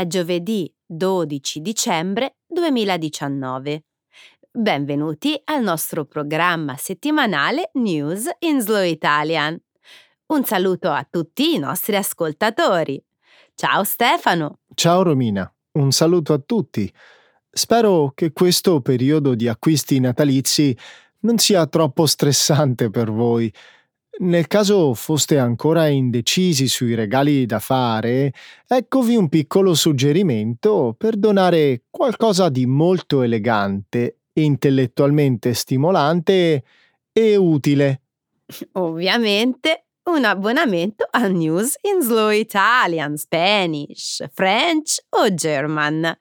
È giovedì 12 dicembre 2019. Benvenuti al nostro programma settimanale News in Slow Italian. Un saluto a tutti i nostri ascoltatori. Ciao Stefano. Ciao Romina, un saluto a tutti. Spero che questo periodo di acquisti natalizi non sia troppo stressante per voi. Nel caso foste ancora indecisi sui regali da fare, eccovi un piccolo suggerimento per donare qualcosa di molto elegante, intellettualmente stimolante e utile. Ovviamente un abbonamento a News in Slow Italian, Spanish, French o German.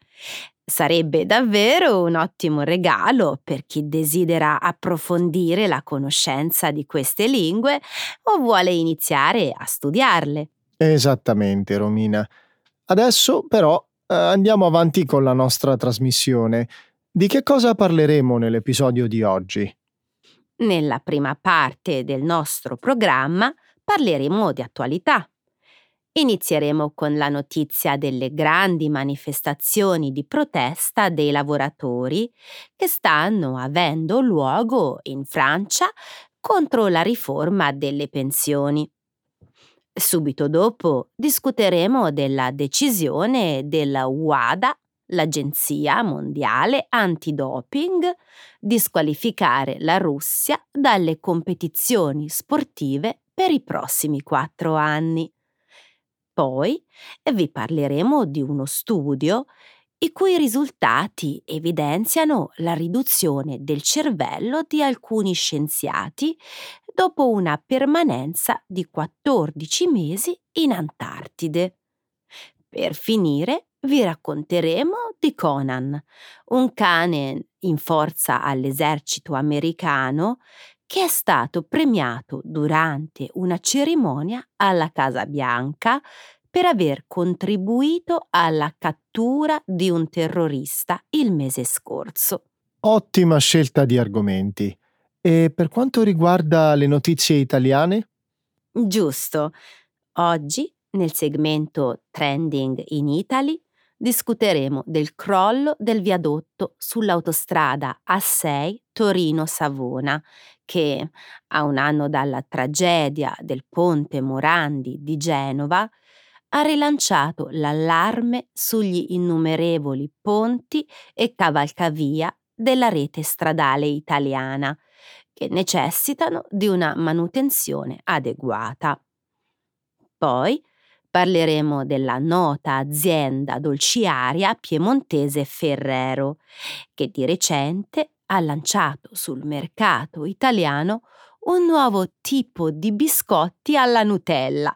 Sarebbe davvero un ottimo regalo per chi desidera approfondire la conoscenza di queste lingue o vuole iniziare a studiarle. Esattamente, Romina. Adesso però eh, andiamo avanti con la nostra trasmissione. Di che cosa parleremo nell'episodio di oggi? Nella prima parte del nostro programma parleremo di attualità. Inizieremo con la notizia delle grandi manifestazioni di protesta dei lavoratori che stanno avendo luogo in Francia contro la riforma delle pensioni. Subito dopo discuteremo della decisione della WADA, l'Agenzia Mondiale Antidoping, di squalificare la Russia dalle competizioni sportive per i prossimi quattro anni. Poi vi parleremo di uno studio i cui risultati evidenziano la riduzione del cervello di alcuni scienziati dopo una permanenza di 14 mesi in Antartide. Per finire, vi racconteremo di Conan, un cane in forza all'esercito americano che è stato premiato durante una cerimonia alla Casa Bianca per aver contribuito alla cattura di un terrorista il mese scorso. Ottima scelta di argomenti. E per quanto riguarda le notizie italiane? Giusto. Oggi, nel segmento Trending in Italy, discuteremo del crollo del viadotto sull'autostrada A6 Torino-Savona, che, a un anno dalla tragedia del ponte Morandi di Genova, ha rilanciato l'allarme sugli innumerevoli ponti e cavalcavia della rete stradale italiana, che necessitano di una manutenzione adeguata. Poi Parleremo della nota azienda dolciaria piemontese Ferrero, che di recente ha lanciato sul mercato italiano un nuovo tipo di biscotti alla Nutella,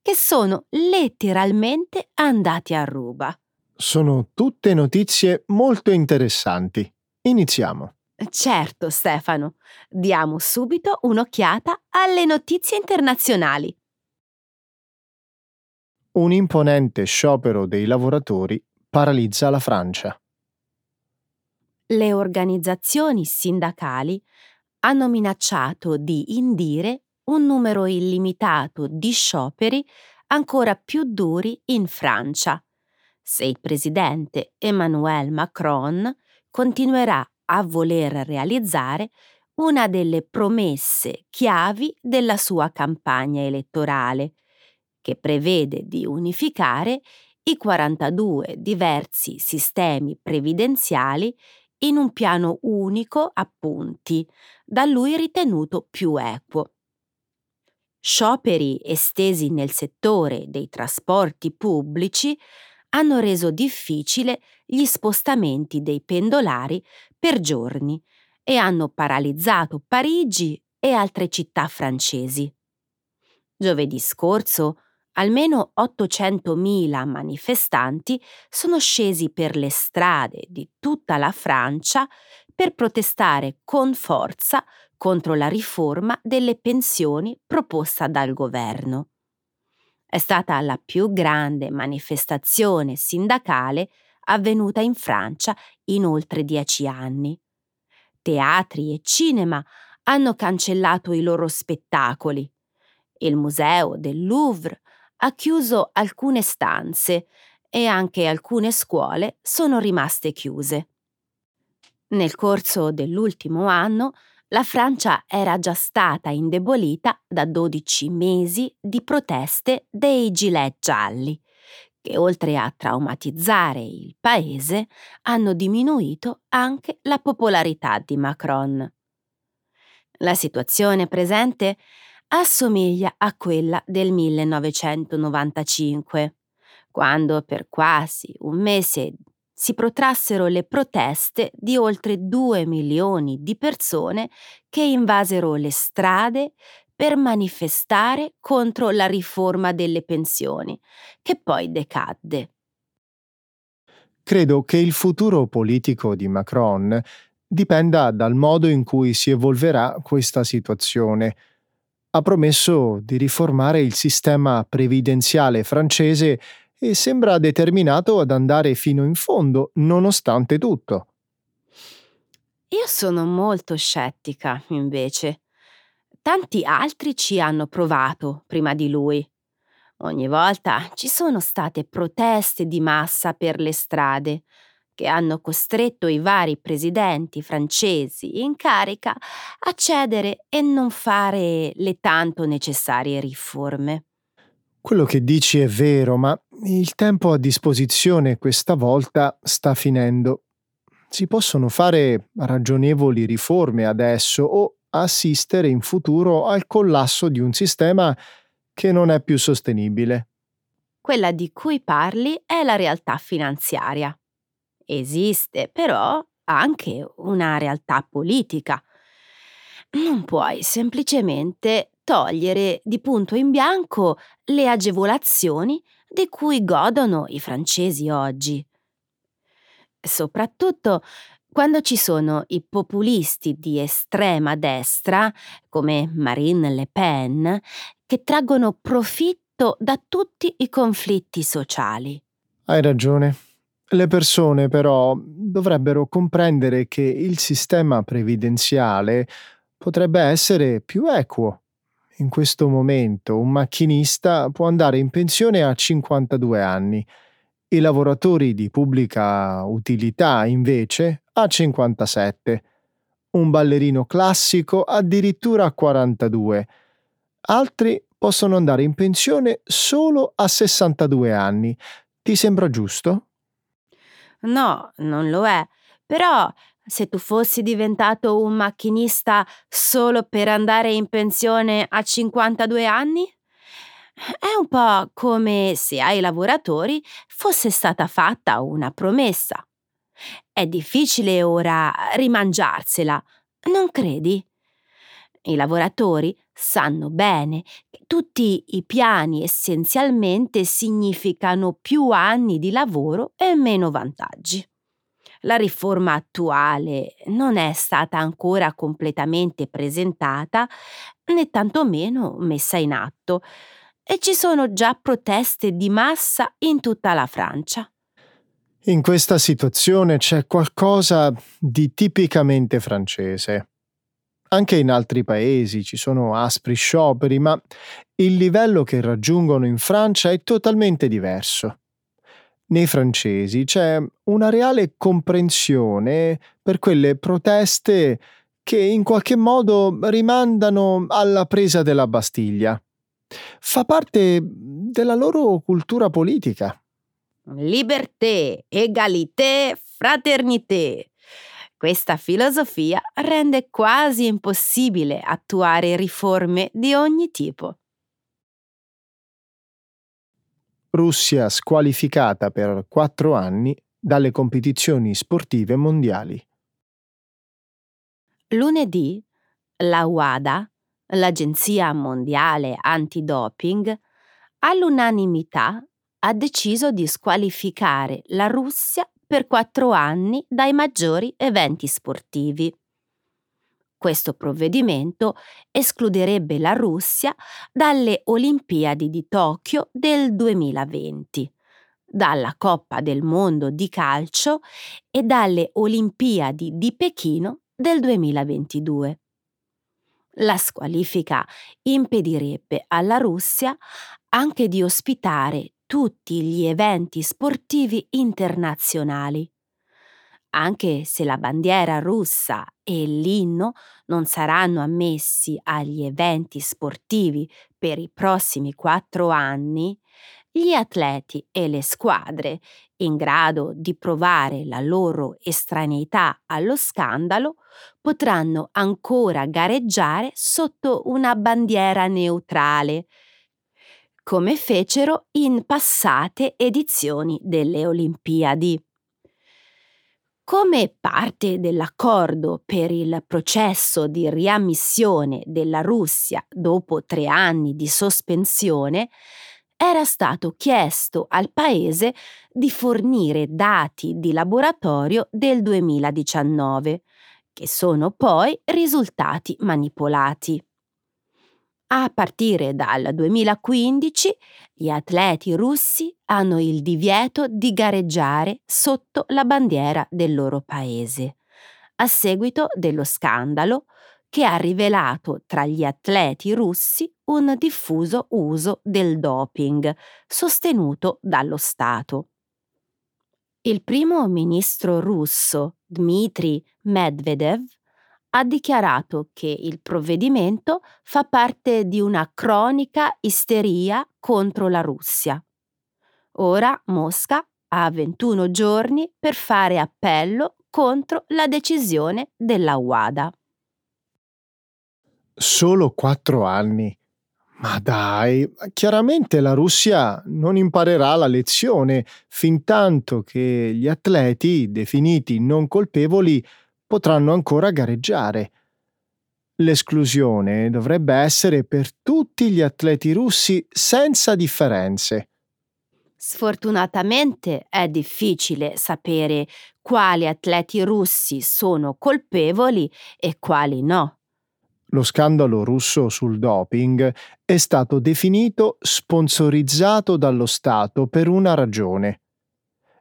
che sono letteralmente andati a ruba. Sono tutte notizie molto interessanti. Iniziamo. Certo, Stefano. Diamo subito un'occhiata alle notizie internazionali un imponente sciopero dei lavoratori paralizza la Francia. Le organizzazioni sindacali hanno minacciato di indire un numero illimitato di scioperi ancora più duri in Francia, se il presidente Emmanuel Macron continuerà a voler realizzare una delle promesse chiavi della sua campagna elettorale, che prevede di unificare i 42 diversi sistemi previdenziali in un piano unico a punti, da lui ritenuto più equo. Scioperi estesi nel settore dei trasporti pubblici hanno reso difficile gli spostamenti dei pendolari per giorni e hanno paralizzato Parigi e altre città francesi. Giovedì scorso almeno 800.000 manifestanti sono scesi per le strade di tutta la Francia per protestare con forza contro la riforma delle pensioni proposta dal governo. È stata la più grande manifestazione sindacale avvenuta in Francia in oltre dieci anni. Teatri e cinema hanno cancellato i loro spettacoli. Il museo del Louvre ha chiuso alcune stanze e anche alcune scuole sono rimaste chiuse. Nel corso dell'ultimo anno la Francia era già stata indebolita da 12 mesi di proteste dei gilet gialli, che oltre a traumatizzare il paese hanno diminuito anche la popolarità di Macron. La situazione presente assomiglia a quella del 1995, quando per quasi un mese si protrassero le proteste di oltre due milioni di persone che invasero le strade per manifestare contro la riforma delle pensioni, che poi decadde. Credo che il futuro politico di Macron dipenda dal modo in cui si evolverà questa situazione. Ha promesso di riformare il sistema previdenziale francese e sembra determinato ad andare fino in fondo, nonostante tutto. Io sono molto scettica, invece. Tanti altri ci hanno provato prima di lui. Ogni volta ci sono state proteste di massa per le strade, che hanno costretto i vari presidenti francesi in carica a cedere e non fare le tanto necessarie riforme. Quello che dici è vero, ma il tempo a disposizione questa volta sta finendo. Si possono fare ragionevoli riforme adesso o assistere in futuro al collasso di un sistema che non è più sostenibile. Quella di cui parli è la realtà finanziaria. Esiste però anche una realtà politica. Non puoi semplicemente togliere di punto in bianco le agevolazioni di cui godono i francesi oggi. Soprattutto quando ci sono i populisti di estrema destra, come Marine Le Pen, che traggono profitto da tutti i conflitti sociali. Hai ragione. Le persone però dovrebbero comprendere che il sistema previdenziale potrebbe essere più equo. In questo momento un macchinista può andare in pensione a 52 anni. I lavoratori di pubblica utilità, invece, a 57. Un ballerino classico addirittura a 42. Altri possono andare in pensione solo a 62 anni. Ti sembra giusto? No, non lo è. Però se tu fossi diventato un macchinista solo per andare in pensione a 52 anni? È un po' come se ai lavoratori fosse stata fatta una promessa. È difficile ora rimangiarsela, non credi? I lavoratori sanno bene che tutti i piani essenzialmente significano più anni di lavoro e meno vantaggi. La riforma attuale non è stata ancora completamente presentata né tantomeno messa in atto e ci sono già proteste di massa in tutta la Francia. In questa situazione c'è qualcosa di tipicamente francese. Anche in altri paesi ci sono aspri scioperi, ma il livello che raggiungono in Francia è totalmente diverso. Nei francesi c'è una reale comprensione per quelle proteste che in qualche modo rimandano alla presa della Bastiglia. Fa parte della loro cultura politica. Liberté, égalité, fraternité. Questa filosofia rende quasi impossibile attuare riforme di ogni tipo. Russia squalificata per quattro anni dalle competizioni sportive mondiali. Lunedì la WADA, l'Agenzia Mondiale Antidoping, all'unanimità ha deciso di squalificare la Russia per quattro anni dai maggiori eventi sportivi. Questo provvedimento escluderebbe la Russia dalle Olimpiadi di Tokyo del 2020, dalla Coppa del Mondo di calcio e dalle Olimpiadi di Pechino del 2022. La squalifica impedirebbe alla Russia anche di ospitare tutti gli eventi sportivi internazionali. Anche se la bandiera russa e l'inno non saranno ammessi agli eventi sportivi per i prossimi quattro anni, gli atleti e le squadre in grado di provare la loro estraneità allo scandalo potranno ancora gareggiare sotto una bandiera neutrale, come fecero in passate edizioni delle Olimpiadi. Come parte dell'accordo per il processo di riammissione della Russia dopo tre anni di sospensione, era stato chiesto al Paese di fornire dati di laboratorio del 2019, che sono poi risultati manipolati. A partire dal 2015 gli atleti russi hanno il divieto di gareggiare sotto la bandiera del loro paese, a seguito dello scandalo che ha rivelato tra gli atleti russi un diffuso uso del doping sostenuto dallo Stato. Il primo ministro russo Dmitry Medvedev ha dichiarato che il provvedimento fa parte di una cronica isteria contro la Russia. Ora Mosca ha 21 giorni per fare appello contro la decisione della UADA. Solo quattro anni. Ma dai, chiaramente la Russia non imparerà la lezione fin tanto che gli atleti definiti non colpevoli potranno ancora gareggiare. L'esclusione dovrebbe essere per tutti gli atleti russi senza differenze. Sfortunatamente è difficile sapere quali atleti russi sono colpevoli e quali no. Lo scandalo russo sul doping è stato definito sponsorizzato dallo Stato per una ragione.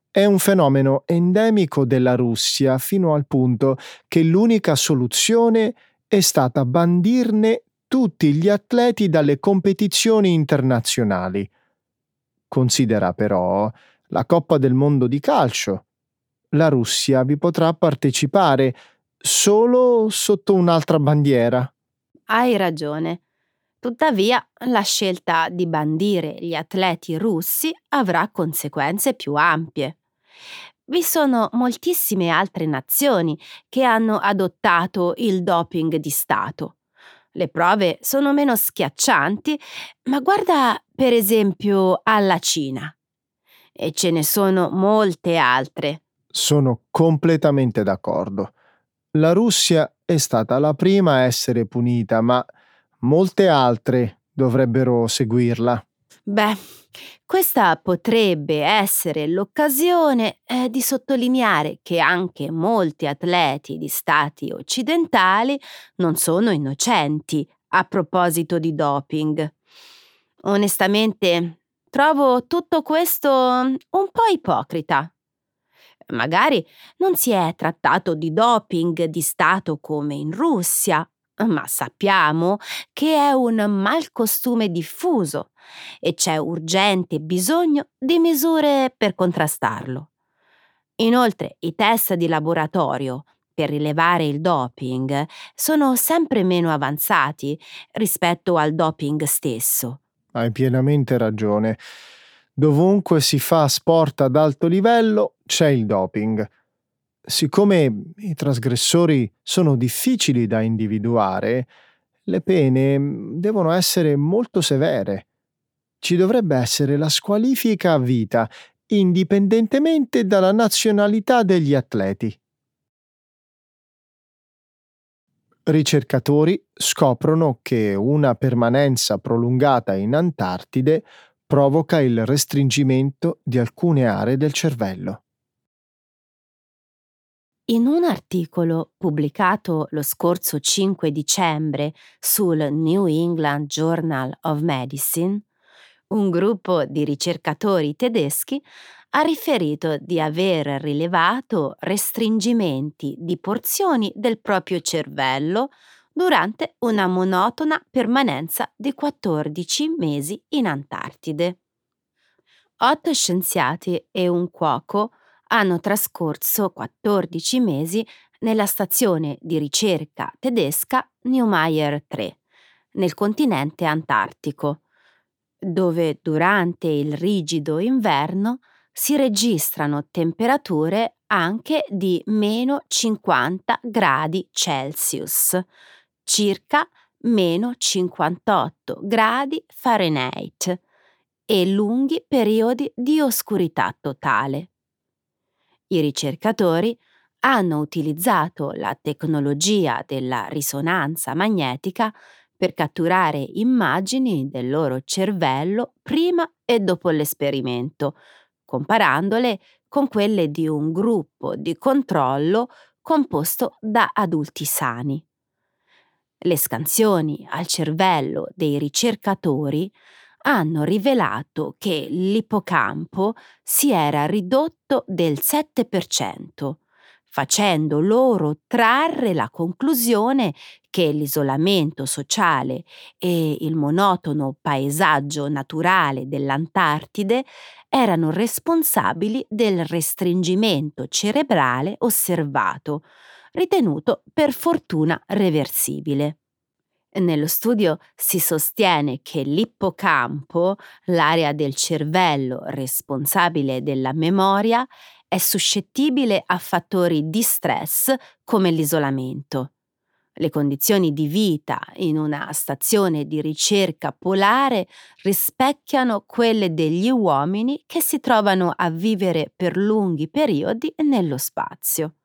È un fenomeno endemico della Russia fino al punto che l'unica soluzione è stata bandirne tutti gli atleti dalle competizioni internazionali. Considera però la Coppa del Mondo di calcio. La Russia vi potrà partecipare solo sotto un'altra bandiera. Hai ragione. Tuttavia, la scelta di bandire gli atleti russi avrà conseguenze più ampie. Vi sono moltissime altre nazioni che hanno adottato il doping di Stato. Le prove sono meno schiaccianti, ma guarda per esempio alla Cina. E ce ne sono molte altre. Sono completamente d'accordo. La Russia è stata la prima a essere punita, ma molte altre dovrebbero seguirla. Beh, questa potrebbe essere l'occasione eh, di sottolineare che anche molti atleti di stati occidentali non sono innocenti a proposito di doping. Onestamente, trovo tutto questo un po' ipocrita. Magari non si è trattato di doping di Stato come in Russia, ma sappiamo che è un malcostume diffuso e c'è urgente bisogno di misure per contrastarlo. Inoltre i test di laboratorio per rilevare il doping sono sempre meno avanzati rispetto al doping stesso. Hai pienamente ragione. Dovunque si fa sport ad alto livello c'è il doping. Siccome i trasgressori sono difficili da individuare, le pene mm, devono essere molto severe. Ci dovrebbe essere la squalifica a vita, indipendentemente dalla nazionalità degli atleti. Ricercatori scoprono che una permanenza prolungata in Antartide provoca il restringimento di alcune aree del cervello. In un articolo pubblicato lo scorso 5 dicembre sul New England Journal of Medicine, un gruppo di ricercatori tedeschi ha riferito di aver rilevato restringimenti di porzioni del proprio cervello durante una monotona permanenza di 14 mesi in Antartide. Otto scienziati e un cuoco hanno trascorso 14 mesi nella stazione di ricerca tedesca Neumayer 3, nel continente antartico, dove durante il rigido inverno si registrano temperature anche di meno 50 gradi Celsius, circa meno 58 gradi Fahrenheit, e lunghi periodi di oscurità totale. I ricercatori hanno utilizzato la tecnologia della risonanza magnetica per catturare immagini del loro cervello prima e dopo l'esperimento, comparandole con quelle di un gruppo di controllo composto da adulti sani. Le scansioni al cervello dei ricercatori hanno rivelato che l'ippocampo si era ridotto del 7%, facendo loro trarre la conclusione che l'isolamento sociale e il monotono paesaggio naturale dell'Antartide erano responsabili del restringimento cerebrale osservato, ritenuto per fortuna reversibile. Nello studio si sostiene che l'ippocampo, l'area del cervello responsabile della memoria, è suscettibile a fattori di stress come l'isolamento. Le condizioni di vita in una stazione di ricerca polare rispecchiano quelle degli uomini che si trovano a vivere per lunghi periodi nello spazio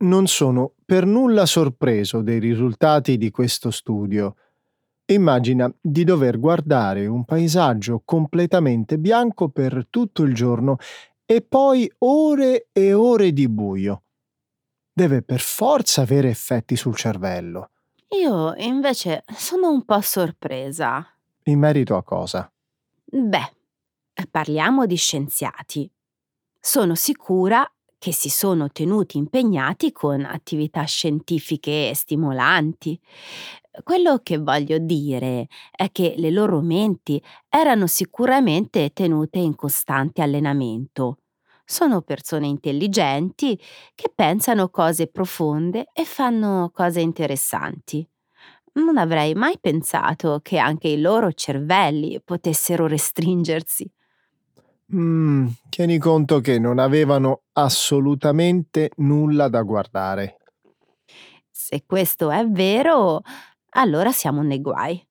non sono per nulla sorpreso dei risultati di questo studio. Immagina di dover guardare un paesaggio completamente bianco per tutto il giorno e poi ore e ore di buio. Deve per forza avere effetti sul cervello. Io invece sono un po' sorpresa. In merito a cosa? Beh, parliamo di scienziati. Sono sicura che si sono tenuti impegnati con attività scientifiche stimolanti. Quello che voglio dire è che le loro menti erano sicuramente tenute in costante allenamento. Sono persone intelligenti che pensano cose profonde e fanno cose interessanti. Non avrei mai pensato che anche i loro cervelli potessero restringersi. Mm, tieni conto che non avevano assolutamente nulla da guardare. Se questo è vero, allora siamo nei guai.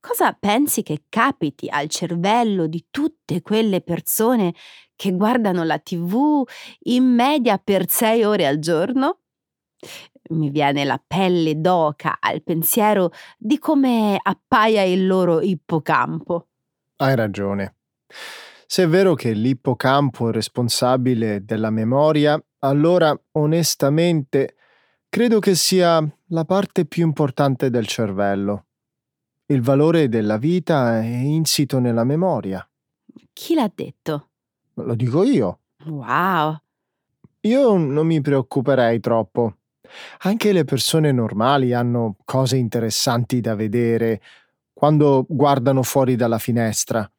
Cosa pensi che capiti al cervello di tutte quelle persone che guardano la TV in media per sei ore al giorno? Mi viene la pelle d'oca al pensiero di come appaia il loro ippocampo. Hai ragione. Se è vero che l'ippocampo è responsabile della memoria, allora onestamente credo che sia la parte più importante del cervello. Il valore della vita è insito nella memoria. Chi l'ha detto? Lo dico io. Wow. Io non mi preoccuperei troppo. Anche le persone normali hanno cose interessanti da vedere quando guardano fuori dalla finestra.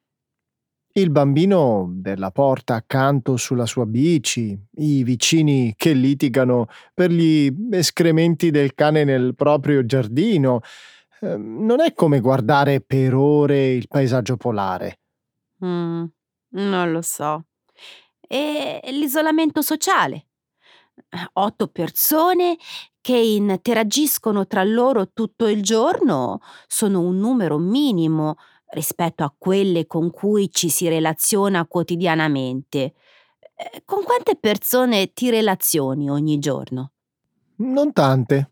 Il bambino della porta accanto sulla sua bici, i vicini che litigano per gli escrementi del cane nel proprio giardino. Ehm, non è come guardare per ore il paesaggio polare. Mm, non lo so. E l'isolamento sociale? Otto persone che interagiscono tra loro tutto il giorno sono un numero minimo rispetto a quelle con cui ci si relaziona quotidianamente. Eh, con quante persone ti relazioni ogni giorno? Non tante.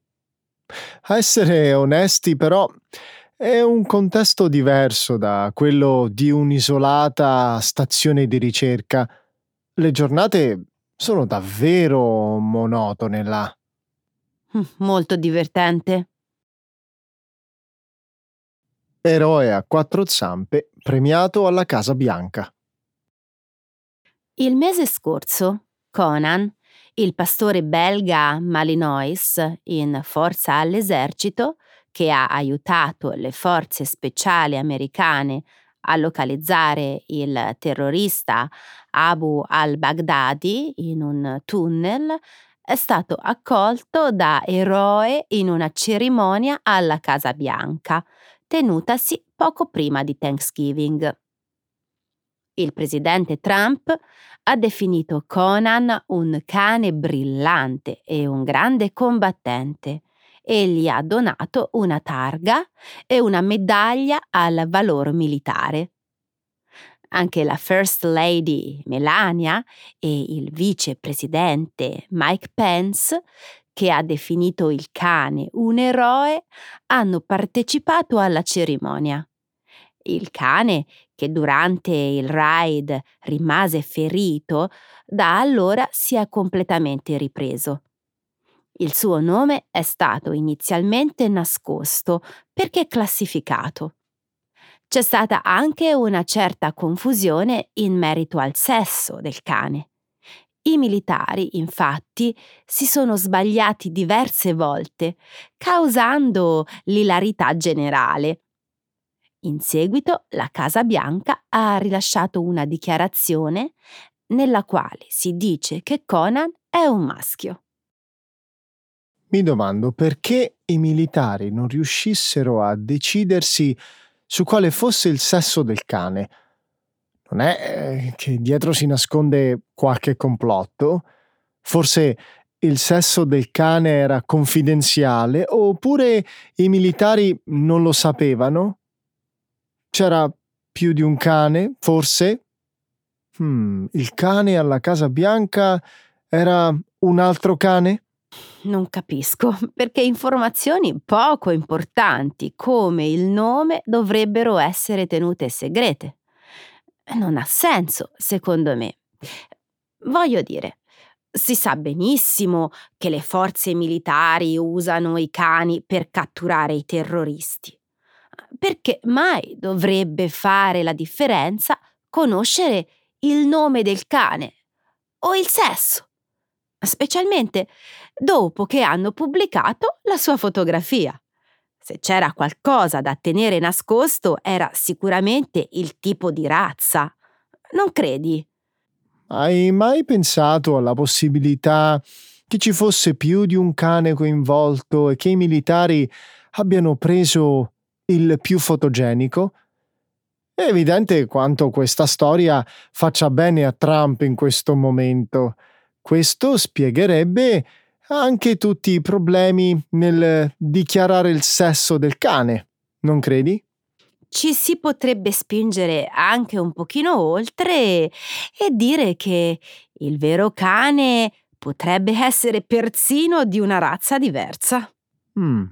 A essere onesti, però, è un contesto diverso da quello di un'isolata stazione di ricerca. Le giornate sono davvero monotone là. Molto divertente. Eroe a quattro zampe premiato alla Casa Bianca. Il mese scorso, Conan, il pastore belga Malinois, in forza all'esercito, che ha aiutato le forze speciali americane a localizzare il terrorista Abu al-Baghdadi in un tunnel, è stato accolto da eroe in una cerimonia alla Casa Bianca, tenutasi poco prima di Thanksgiving. Il presidente Trump ha definito Conan un cane brillante e un grande combattente e gli ha donato una targa e una medaglia al valor militare. Anche la First Lady Melania e il vicepresidente Mike Pence, che ha definito il cane un eroe, hanno partecipato alla cerimonia. Il cane, che durante il raid rimase ferito, da allora si è completamente ripreso. Il suo nome è stato inizialmente nascosto perché classificato. C'è stata anche una certa confusione in merito al sesso del cane. I militari, infatti, si sono sbagliati diverse volte, causando l'ilarità generale. In seguito la Casa Bianca ha rilasciato una dichiarazione nella quale si dice che Conan è un maschio. Mi domando perché i militari non riuscissero a decidersi su quale fosse il sesso del cane. Non è eh, che dietro si nasconde qualche complotto? Forse il sesso del cane era confidenziale oppure i militari non lo sapevano? C'era più di un cane, forse? Hmm, il cane alla Casa Bianca era un altro cane? Non capisco, perché informazioni poco importanti come il nome dovrebbero essere tenute segrete. Non ha senso, secondo me. Voglio dire, si sa benissimo che le forze militari usano i cani per catturare i terroristi perché mai dovrebbe fare la differenza conoscere il nome del cane o il sesso, specialmente dopo che hanno pubblicato la sua fotografia. Se c'era qualcosa da tenere nascosto era sicuramente il tipo di razza. Non credi? Hai mai pensato alla possibilità che ci fosse più di un cane coinvolto e che i militari abbiano preso il più fotogenico? È evidente quanto questa storia faccia bene a Trump in questo momento. Questo spiegherebbe anche tutti i problemi nel dichiarare il sesso del cane, non credi? Ci si potrebbe spingere anche un pochino oltre e dire che il vero cane potrebbe essere persino di una razza diversa. Mm,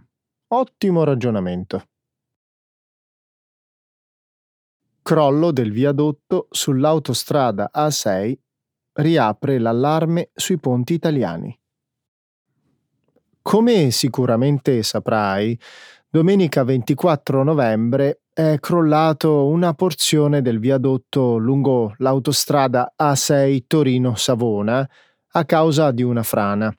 ottimo ragionamento. crollo del viadotto sull'autostrada A6 riapre l'allarme sui ponti italiani. Come sicuramente saprai, domenica 24 novembre è crollato una porzione del viadotto lungo l'autostrada A6 Torino-Savona a causa di una frana,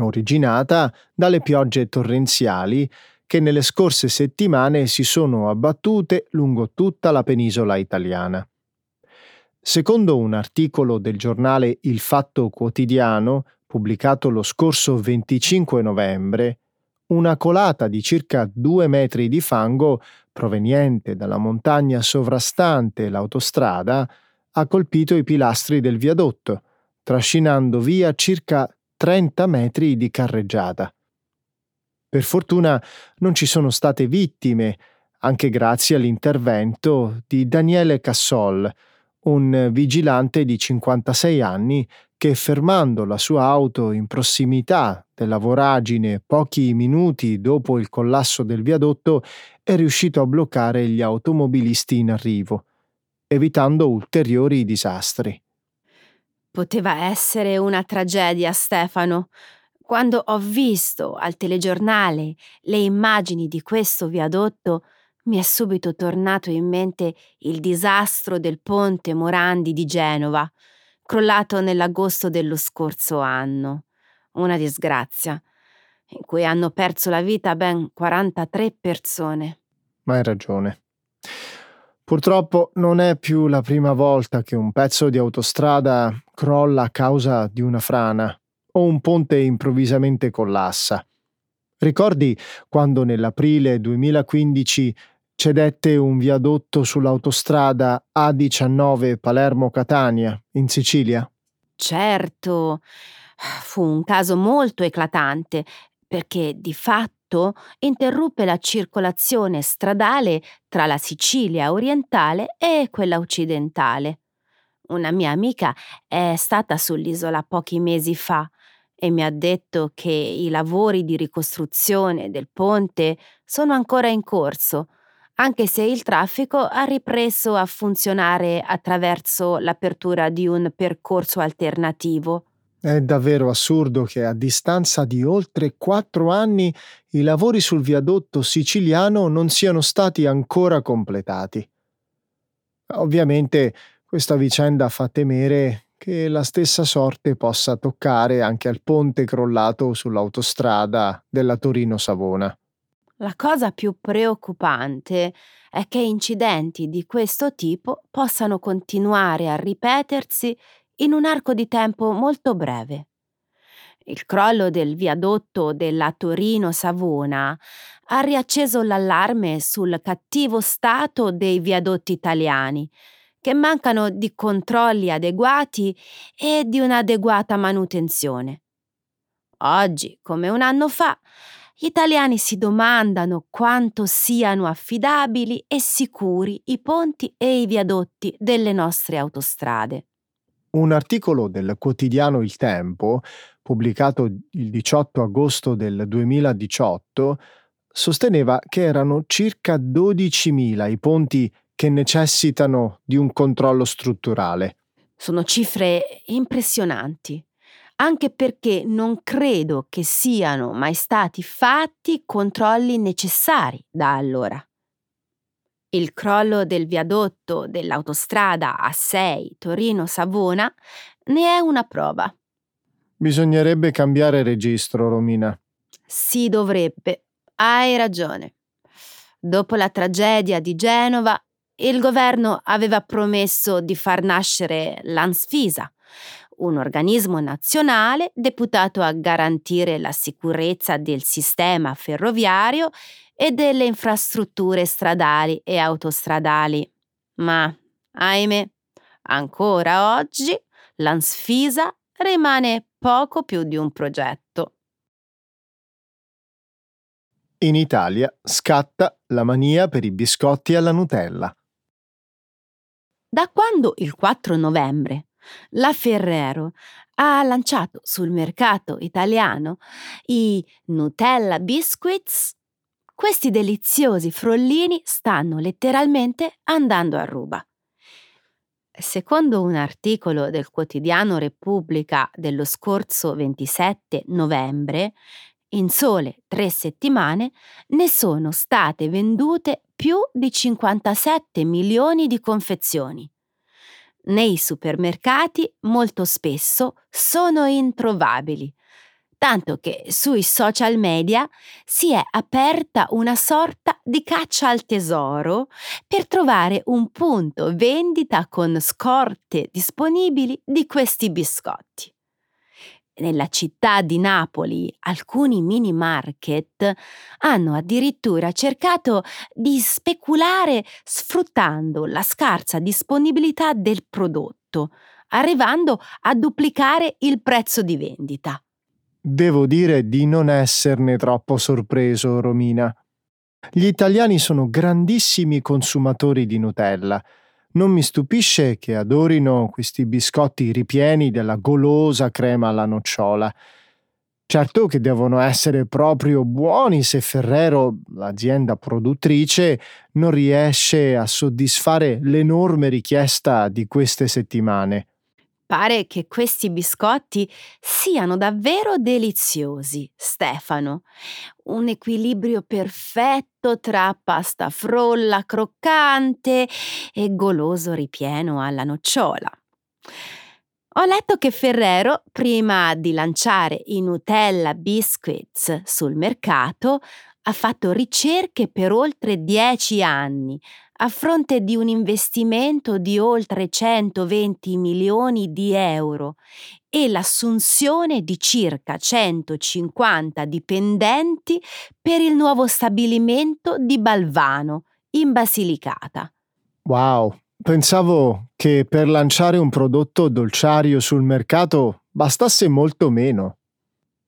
originata dalle piogge torrenziali che nelle scorse settimane si sono abbattute lungo tutta la penisola italiana. Secondo un articolo del giornale Il Fatto Quotidiano, pubblicato lo scorso 25 novembre, una colata di circa due metri di fango proveniente dalla montagna sovrastante l'autostrada ha colpito i pilastri del viadotto, trascinando via circa 30 metri di carreggiata. Per fortuna non ci sono state vittime, anche grazie all'intervento di Daniele Cassol, un vigilante di 56 anni che fermando la sua auto in prossimità della voragine pochi minuti dopo il collasso del viadotto è riuscito a bloccare gli automobilisti in arrivo, evitando ulteriori disastri. Poteva essere una tragedia, Stefano. Quando ho visto al telegiornale le immagini di questo viadotto, mi è subito tornato in mente il disastro del ponte Morandi di Genova, crollato nell'agosto dello scorso anno. Una disgrazia, in cui hanno perso la vita ben 43 persone. Ma hai ragione. Purtroppo non è più la prima volta che un pezzo di autostrada crolla a causa di una frana o un ponte improvvisamente collassa. Ricordi quando nell'aprile 2015 cedette un viadotto sull'autostrada A19 Palermo-Catania, in Sicilia? Certo, fu un caso molto eclatante perché di fatto interruppe la circolazione stradale tra la Sicilia orientale e quella occidentale. Una mia amica è stata sull'isola pochi mesi fa e mi ha detto che i lavori di ricostruzione del ponte sono ancora in corso, anche se il traffico ha ripreso a funzionare attraverso l'apertura di un percorso alternativo. È davvero assurdo che a distanza di oltre quattro anni i lavori sul viadotto siciliano non siano stati ancora completati. Ovviamente questa vicenda fa temere che la stessa sorte possa toccare anche al ponte crollato sull'autostrada della Torino-Savona. La cosa più preoccupante è che incidenti di questo tipo possano continuare a ripetersi in un arco di tempo molto breve. Il crollo del viadotto della Torino-Savona ha riacceso l'allarme sul cattivo stato dei viadotti italiani, che mancano di controlli adeguati e di un'adeguata manutenzione. Oggi, come un anno fa, gli italiani si domandano quanto siano affidabili e sicuri i ponti e i viadotti delle nostre autostrade. Un articolo del quotidiano Il Tempo, pubblicato il 18 agosto del 2018, sosteneva che erano circa 12.000 i ponti che necessitano di un controllo strutturale. Sono cifre impressionanti, anche perché non credo che siano mai stati fatti controlli necessari da allora. Il crollo del viadotto dell'autostrada A6 Torino-Savona ne è una prova. Bisognerebbe cambiare registro, Romina. Si dovrebbe. Hai ragione. Dopo la tragedia di Genova, il governo aveva promesso di far nascere l'ANSFISA, un organismo nazionale deputato a garantire la sicurezza del sistema ferroviario e delle infrastrutture stradali e autostradali. Ma, ahimè, ancora oggi l'ANSFISA rimane poco più di un progetto. In Italia scatta la mania per i biscotti alla Nutella. Da quando il 4 novembre la Ferrero ha lanciato sul mercato italiano i Nutella Biscuits, questi deliziosi frollini stanno letteralmente andando a ruba. Secondo un articolo del quotidiano Repubblica dello scorso 27 novembre, in sole tre settimane ne sono state vendute più di 57 milioni di confezioni nei supermercati molto spesso sono introvabili, tanto che sui social media si è aperta una sorta di caccia al tesoro per trovare un punto vendita con scorte disponibili di questi biscotti nella città di Napoli alcuni mini market hanno addirittura cercato di speculare sfruttando la scarsa disponibilità del prodotto, arrivando a duplicare il prezzo di vendita. Devo dire di non esserne troppo sorpreso, Romina. Gli italiani sono grandissimi consumatori di Nutella non mi stupisce che adorino questi biscotti ripieni della golosa crema alla nocciola. Certo che devono essere proprio buoni se Ferrero, l'azienda produttrice, non riesce a soddisfare l'enorme richiesta di queste settimane. Pare che questi biscotti siano davvero deliziosi, Stefano. Un equilibrio perfetto tra pasta frolla croccante e goloso ripieno alla nocciola. Ho letto che Ferrero, prima di lanciare i Nutella Biscuits sul mercato, ha fatto ricerche per oltre dieci anni, a fronte di un investimento di oltre 120 milioni di euro e l'assunzione di circa 150 dipendenti per il nuovo stabilimento di Balvano, in Basilicata. Wow, pensavo che per lanciare un prodotto dolciario sul mercato bastasse molto meno.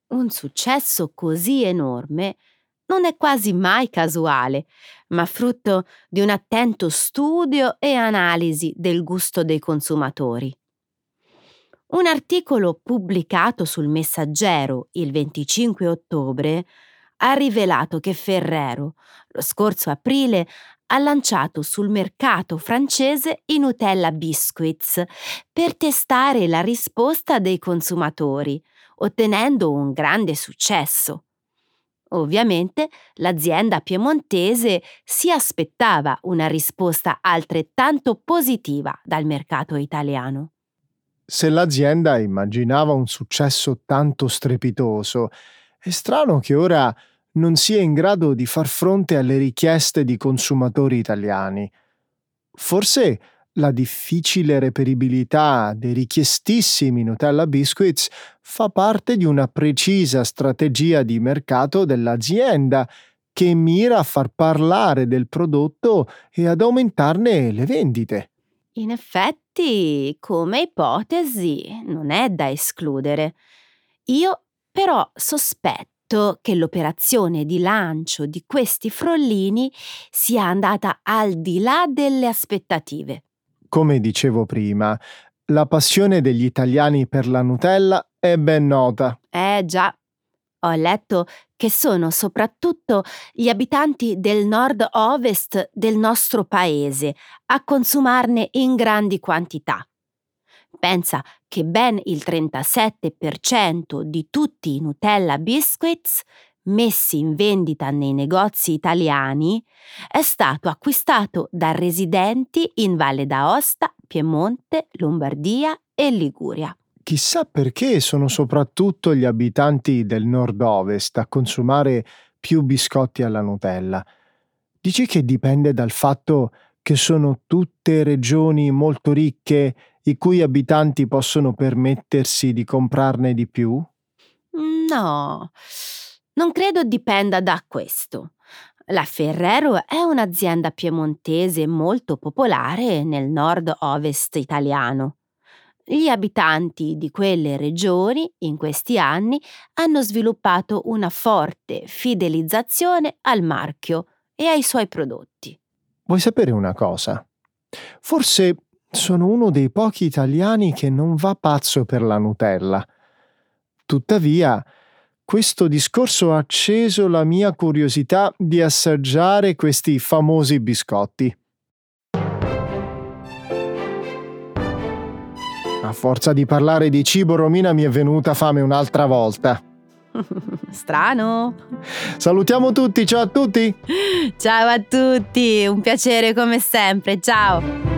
Un successo così enorme non è quasi mai casuale, ma frutto di un attento studio e analisi del gusto dei consumatori. Un articolo pubblicato sul Messaggero il 25 ottobre ha rivelato che Ferrero, lo scorso aprile, ha lanciato sul mercato francese i Nutella Biscuits per testare la risposta dei consumatori, ottenendo un grande successo. Ovviamente l'azienda piemontese si aspettava una risposta altrettanto positiva dal mercato italiano. Se l'azienda immaginava un successo tanto strepitoso, è strano che ora non sia in grado di far fronte alle richieste di consumatori italiani. Forse la difficile reperibilità dei richiestissimi Nutella Biscuits fa parte di una precisa strategia di mercato dell'azienda che mira a far parlare del prodotto e ad aumentarne le vendite. In effetti, come ipotesi, non è da escludere. Io però sospetto che l'operazione di lancio di questi frollini sia andata al di là delle aspettative. Come dicevo prima, la passione degli italiani per la Nutella è ben nota. Eh già, ho letto che sono soprattutto gli abitanti del nord-ovest del nostro paese a consumarne in grandi quantità. Pensa che ben il 37% di tutti i Nutella Biscuits messi in vendita nei negozi italiani è stato acquistato da residenti in Valle d'Aosta, Piemonte, Lombardia e Liguria. Chissà perché sono soprattutto gli abitanti del nord-ovest a consumare più biscotti alla Nutella. Dici che dipende dal fatto che sono tutte regioni molto ricche i cui abitanti possono permettersi di comprarne di più? No, non credo dipenda da questo. La Ferrero è un'azienda piemontese molto popolare nel nord-ovest italiano. Gli abitanti di quelle regioni in questi anni hanno sviluppato una forte fidelizzazione al marchio e ai suoi prodotti. Vuoi sapere una cosa? Forse sono uno dei pochi italiani che non va pazzo per la Nutella. Tuttavia, questo discorso ha acceso la mia curiosità di assaggiare questi famosi biscotti. A forza di parlare di cibo, Romina, mi è venuta fame un'altra volta. Strano. Salutiamo tutti, ciao a tutti. Ciao a tutti, un piacere come sempre, ciao.